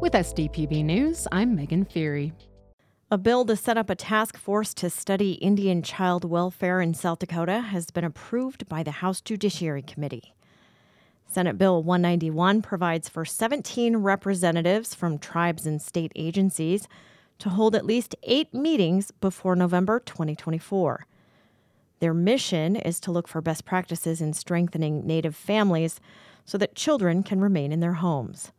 With SDPB News, I'm Megan Feary. A bill to set up a task force to study Indian child welfare in South Dakota has been approved by the House Judiciary Committee. Senate Bill 191 provides for 17 representatives from tribes and state agencies to hold at least eight meetings before November 2024. Their mission is to look for best practices in strengthening Native families so that children can remain in their homes.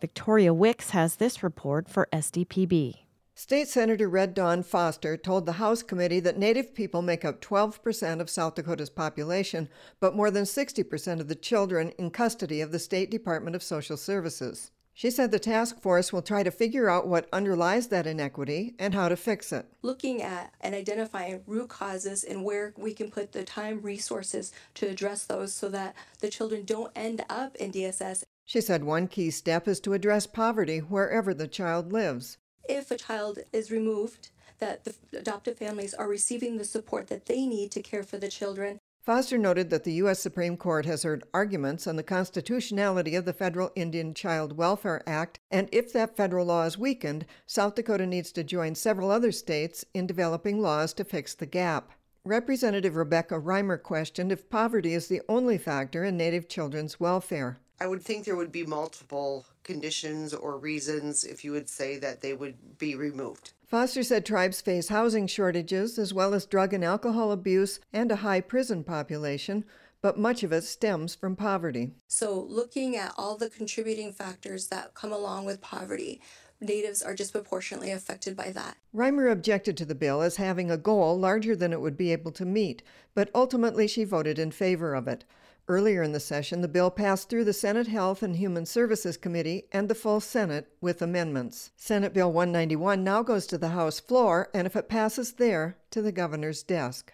Victoria Wicks has this report for SDPB. State Senator Red Dawn Foster told the House committee that Native people make up 12% of South Dakota's population, but more than 60% of the children in custody of the State Department of Social Services. She said the task force will try to figure out what underlies that inequity and how to fix it. Looking at and identifying root causes and where we can put the time resources to address those so that the children don't end up in DSS. She said one key step is to address poverty wherever the child lives if a child is removed, that the adoptive families are receiving the support that they need to care for the children. Foster noted that the U.S. Supreme Court has heard arguments on the constitutionality of the Federal Indian Child Welfare Act, and if that federal law is weakened, South Dakota needs to join several other states in developing laws to fix the gap. Representative Rebecca Reimer questioned if poverty is the only factor in Native children's welfare. I would think there would be multiple conditions or reasons if you would say that they would be removed. Foster said tribes face housing shortages as well as drug and alcohol abuse and a high prison population, but much of it stems from poverty. So, looking at all the contributing factors that come along with poverty, Natives are disproportionately affected by that. Reimer objected to the bill as having a goal larger than it would be able to meet, but ultimately she voted in favor of it. Earlier in the session, the bill passed through the Senate Health and Human Services Committee and the full Senate with amendments. Senate Bill 191 now goes to the House floor, and if it passes there, to the governor's desk.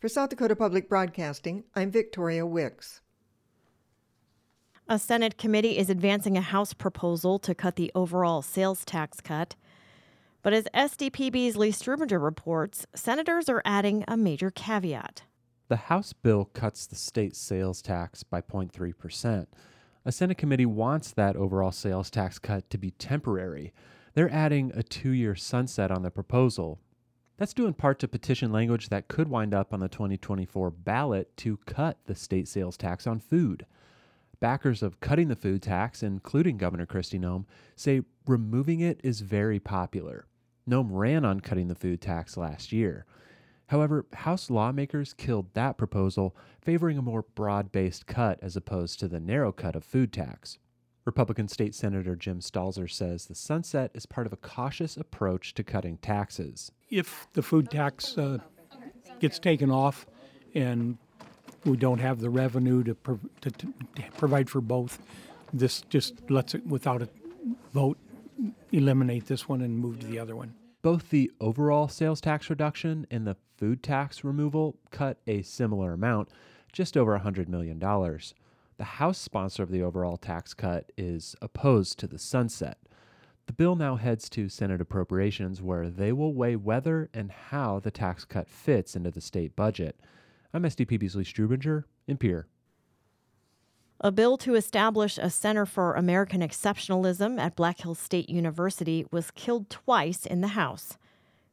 For South Dakota Public Broadcasting, I'm Victoria Wicks. A Senate committee is advancing a House proposal to cut the overall sales tax cut. But as SDPB's Lee Strubinger reports, senators are adding a major caveat. The House bill cuts the state sales tax by 0.3%. A Senate committee wants that overall sales tax cut to be temporary. They're adding a two year sunset on the proposal. That's due in part to petition language that could wind up on the 2024 ballot to cut the state sales tax on food. Backers of cutting the food tax, including Governor Kristi Noem, say removing it is very popular. Noem ran on cutting the food tax last year. However, House lawmakers killed that proposal, favoring a more broad based cut as opposed to the narrow cut of food tax. Republican State Senator Jim Stalzer says the sunset is part of a cautious approach to cutting taxes. If the food tax uh, gets taken off and we don't have the revenue to, to, to provide for both, this just lets it, without a vote, eliminate this one and move to the other one. Both the overall sales tax reduction and the food tax removal cut a similar amount, just over $100 million. The House sponsor of the overall tax cut is opposed to the sunset. The bill now heads to Senate Appropriations, where they will weigh whether and how the tax cut fits into the state budget. I'm SDPB's Lee Strubinger in Pierre. A bill to establish a Center for American Exceptionalism at Black Hills State University was killed twice in the House.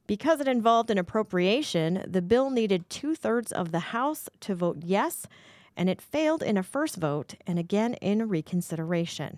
Because it involved an appropriation, the bill needed two thirds of the House to vote yes, and it failed in a first vote and again in reconsideration.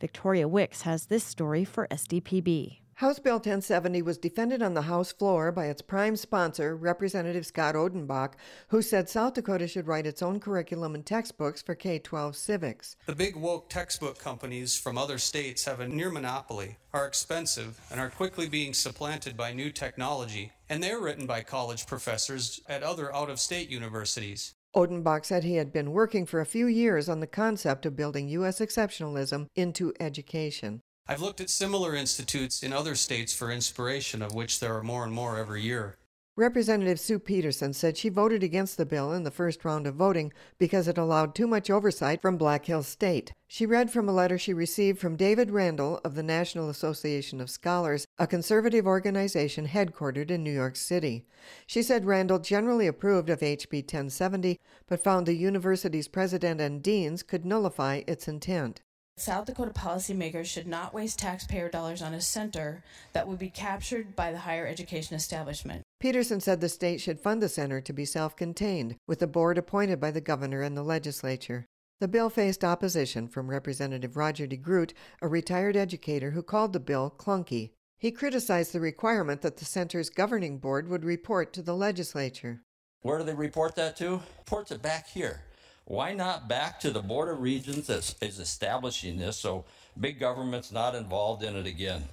Victoria Wicks has this story for SDPB. House Bill 1070 was defended on the House floor by its prime sponsor, Representative Scott Odenbach, who said South Dakota should write its own curriculum and textbooks for K 12 civics. The big woke textbook companies from other states have a near monopoly, are expensive, and are quickly being supplanted by new technology, and they're written by college professors at other out of state universities. Odenbach said he had been working for a few years on the concept of building U.S. exceptionalism into education. I've looked at similar institutes in other states for inspiration, of which there are more and more every year. Representative Sue Peterson said she voted against the bill in the first round of voting because it allowed too much oversight from Black Hills State. She read from a letter she received from David Randall of the National Association of Scholars, a conservative organization headquartered in New York City. She said Randall generally approved of HB 1070, but found the university's president and deans could nullify its intent. South Dakota policymakers should not waste taxpayer dollars on a center that would be captured by the higher education establishment. Peterson said the state should fund the center to be self contained, with a board appointed by the governor and the legislature. The bill faced opposition from Representative Roger DeGroot, a retired educator who called the bill clunky. He criticized the requirement that the center's governing board would report to the legislature. Where do they report that to? Reports it back here. Why not back to the Board of Regents that is establishing this so big government's not involved in it again?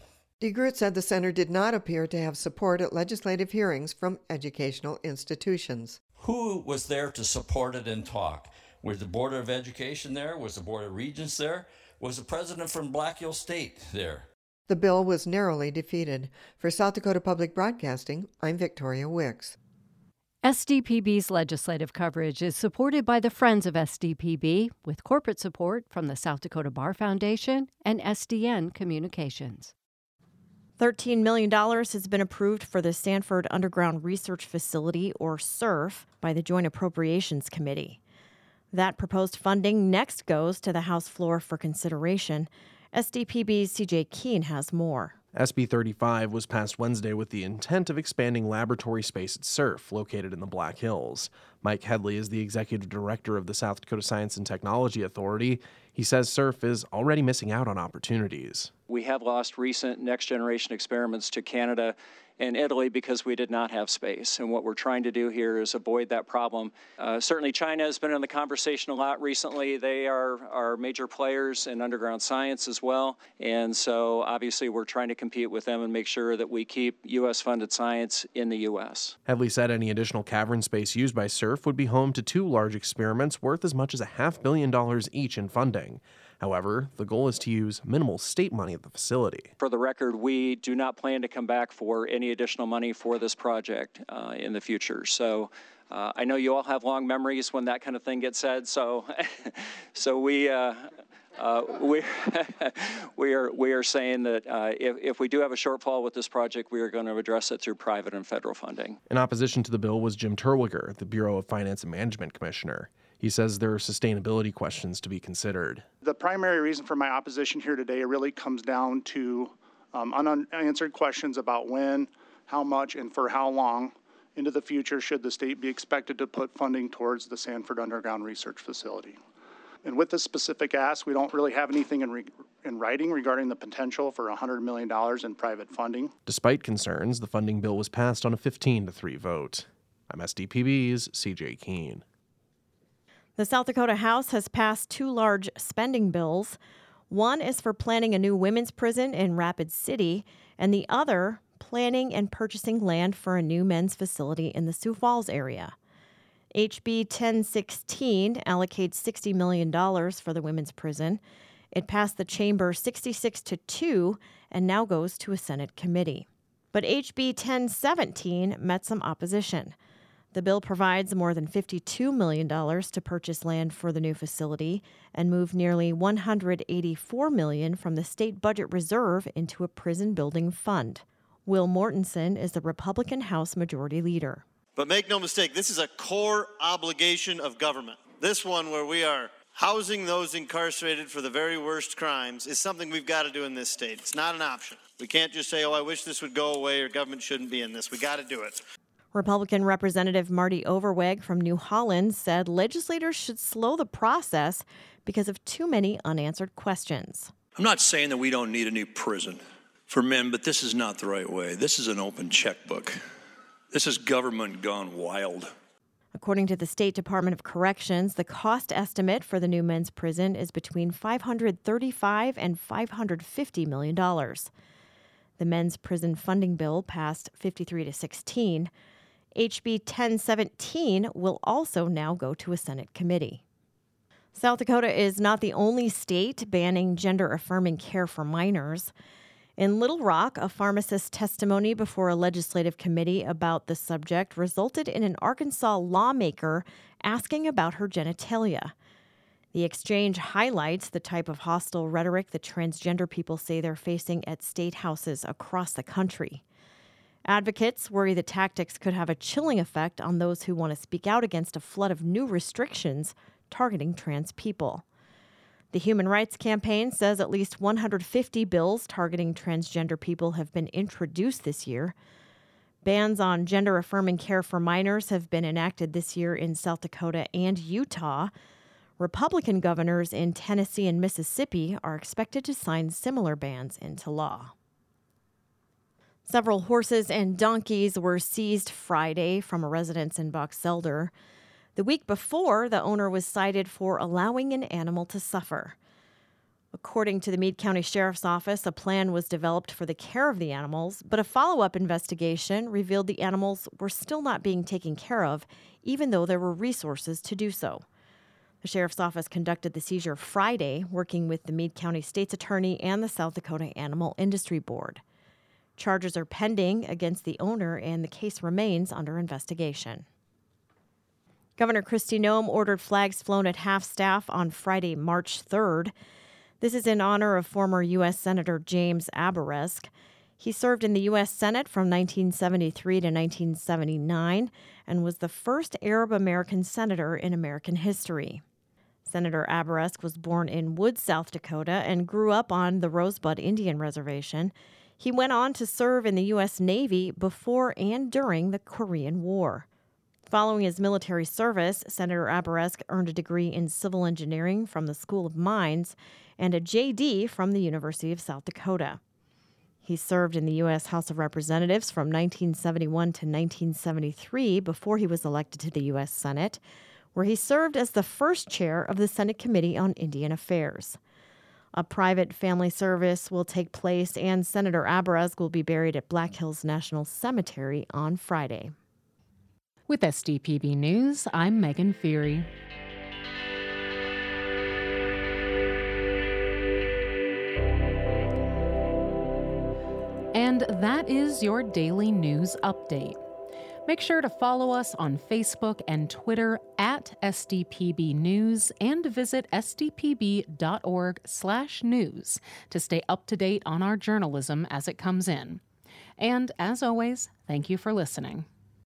DeGroot said the center did not appear to have support at legislative hearings from educational institutions. Who was there to support it and talk? Was the Board of Education there? Was the Board of Regents there? Was the president from Black Hill State there? The bill was narrowly defeated. For South Dakota Public Broadcasting, I'm Victoria Wicks. SDPB's legislative coverage is supported by the Friends of SDPB with corporate support from the South Dakota Bar Foundation and SDN Communications. $13 million has been approved for the Sanford Underground Research Facility, or SURF, by the Joint Appropriations Committee. That proposed funding next goes to the House floor for consideration. SDPB's CJ Keene has more. SB 35 was passed Wednesday with the intent of expanding laboratory space at SURF, located in the Black Hills. Mike Headley is the executive director of the South Dakota Science and Technology Authority. He says SURF is already missing out on opportunities. We have lost recent next generation experiments to Canada and Italy because we did not have space. And what we're trying to do here is avoid that problem. Uh, certainly, China has been in the conversation a lot recently. They are our major players in underground science as well. And so, obviously, we're trying to compete with them and make sure that we keep U.S. funded science in the U.S. Headley said any additional cavern space used by SURF would be home to two large experiments worth as much as a half billion dollars each in funding. However, the goal is to use minimal state money at the facility. For the record, we do not plan to come back for any additional money for this project uh, in the future. So uh, I know you all have long memories when that kind of thing gets said. So, so we. Uh, uh, we, we, are, we are saying that uh, if, if we do have a shortfall with this project, we are going to address it through private and federal funding. In opposition to the bill was Jim Terwilliger, the Bureau of Finance and Management Commissioner. He says there are sustainability questions to be considered. The primary reason for my opposition here today really comes down to um, unanswered questions about when, how much, and for how long into the future should the state be expected to put funding towards the Sanford Underground Research Facility. And with this specific ask, we don't really have anything in, re- in writing regarding the potential for $100 million in private funding. Despite concerns, the funding bill was passed on a 15 to 3 vote. I'm SDPB's CJ Keene. The South Dakota House has passed two large spending bills. One is for planning a new women's prison in Rapid City, and the other, planning and purchasing land for a new men's facility in the Sioux Falls area. HB 1016 allocates $60 million for the women's prison. It passed the chamber 66 to 2 and now goes to a Senate committee. But HB 1017 met some opposition. The bill provides more than $52 million to purchase land for the new facility and move nearly 184 million from the state budget reserve into a prison building fund. Will Mortensen is the Republican House Majority Leader. But make no mistake, this is a core obligation of government. This one, where we are housing those incarcerated for the very worst crimes, is something we've got to do in this state. It's not an option. We can't just say, oh, I wish this would go away or government shouldn't be in this. We got to do it. Republican Representative Marty Overweg from New Holland said legislators should slow the process because of too many unanswered questions. I'm not saying that we don't need a new prison for men, but this is not the right way. This is an open checkbook. This is government gone wild. According to the State Department of Corrections, the cost estimate for the new men's prison is between 535 and 550 million dollars. The men's prison funding bill passed 53 to 16. HB 1017 will also now go to a Senate committee. South Dakota is not the only state banning gender affirming care for minors. In Little Rock, a pharmacist's testimony before a legislative committee about the subject resulted in an Arkansas lawmaker asking about her genitalia. The exchange highlights the type of hostile rhetoric that transgender people say they're facing at state houses across the country. Advocates worry the tactics could have a chilling effect on those who want to speak out against a flood of new restrictions targeting trans people. The Human Rights Campaign says at least 150 bills targeting transgender people have been introduced this year. Bans on gender affirming care for minors have been enacted this year in South Dakota and Utah. Republican governors in Tennessee and Mississippi are expected to sign similar bans into law. Several horses and donkeys were seized Friday from a residence in Box Elder. The week before, the owner was cited for allowing an animal to suffer. According to the Meade County Sheriff's Office, a plan was developed for the care of the animals, but a follow up investigation revealed the animals were still not being taken care of, even though there were resources to do so. The Sheriff's Office conducted the seizure Friday, working with the Meade County State's Attorney and the South Dakota Animal Industry Board. Charges are pending against the owner, and the case remains under investigation. Governor Kristi Noem ordered flags flown at half staff on Friday, March 3rd. This is in honor of former U.S. Senator James Abourezk. He served in the U.S. Senate from 1973 to 1979 and was the first Arab American senator in American history. Senator Abourezk was born in Woods, South Dakota, and grew up on the Rosebud Indian Reservation. He went on to serve in the U.S. Navy before and during the Korean War. Following his military service, Senator Abourezk earned a degree in civil engineering from the School of Mines and a JD from the University of South Dakota. He served in the U.S. House of Representatives from 1971 to 1973 before he was elected to the U.S. Senate, where he served as the first chair of the Senate Committee on Indian Affairs. A private family service will take place, and Senator Abourezk will be buried at Black Hills National Cemetery on Friday. With SDPB News, I'm Megan Feary. And that is your daily news update. Make sure to follow us on Facebook and Twitter at SDPB News and visit sdpb.org/news to stay up to date on our journalism as it comes in. And as always, thank you for listening.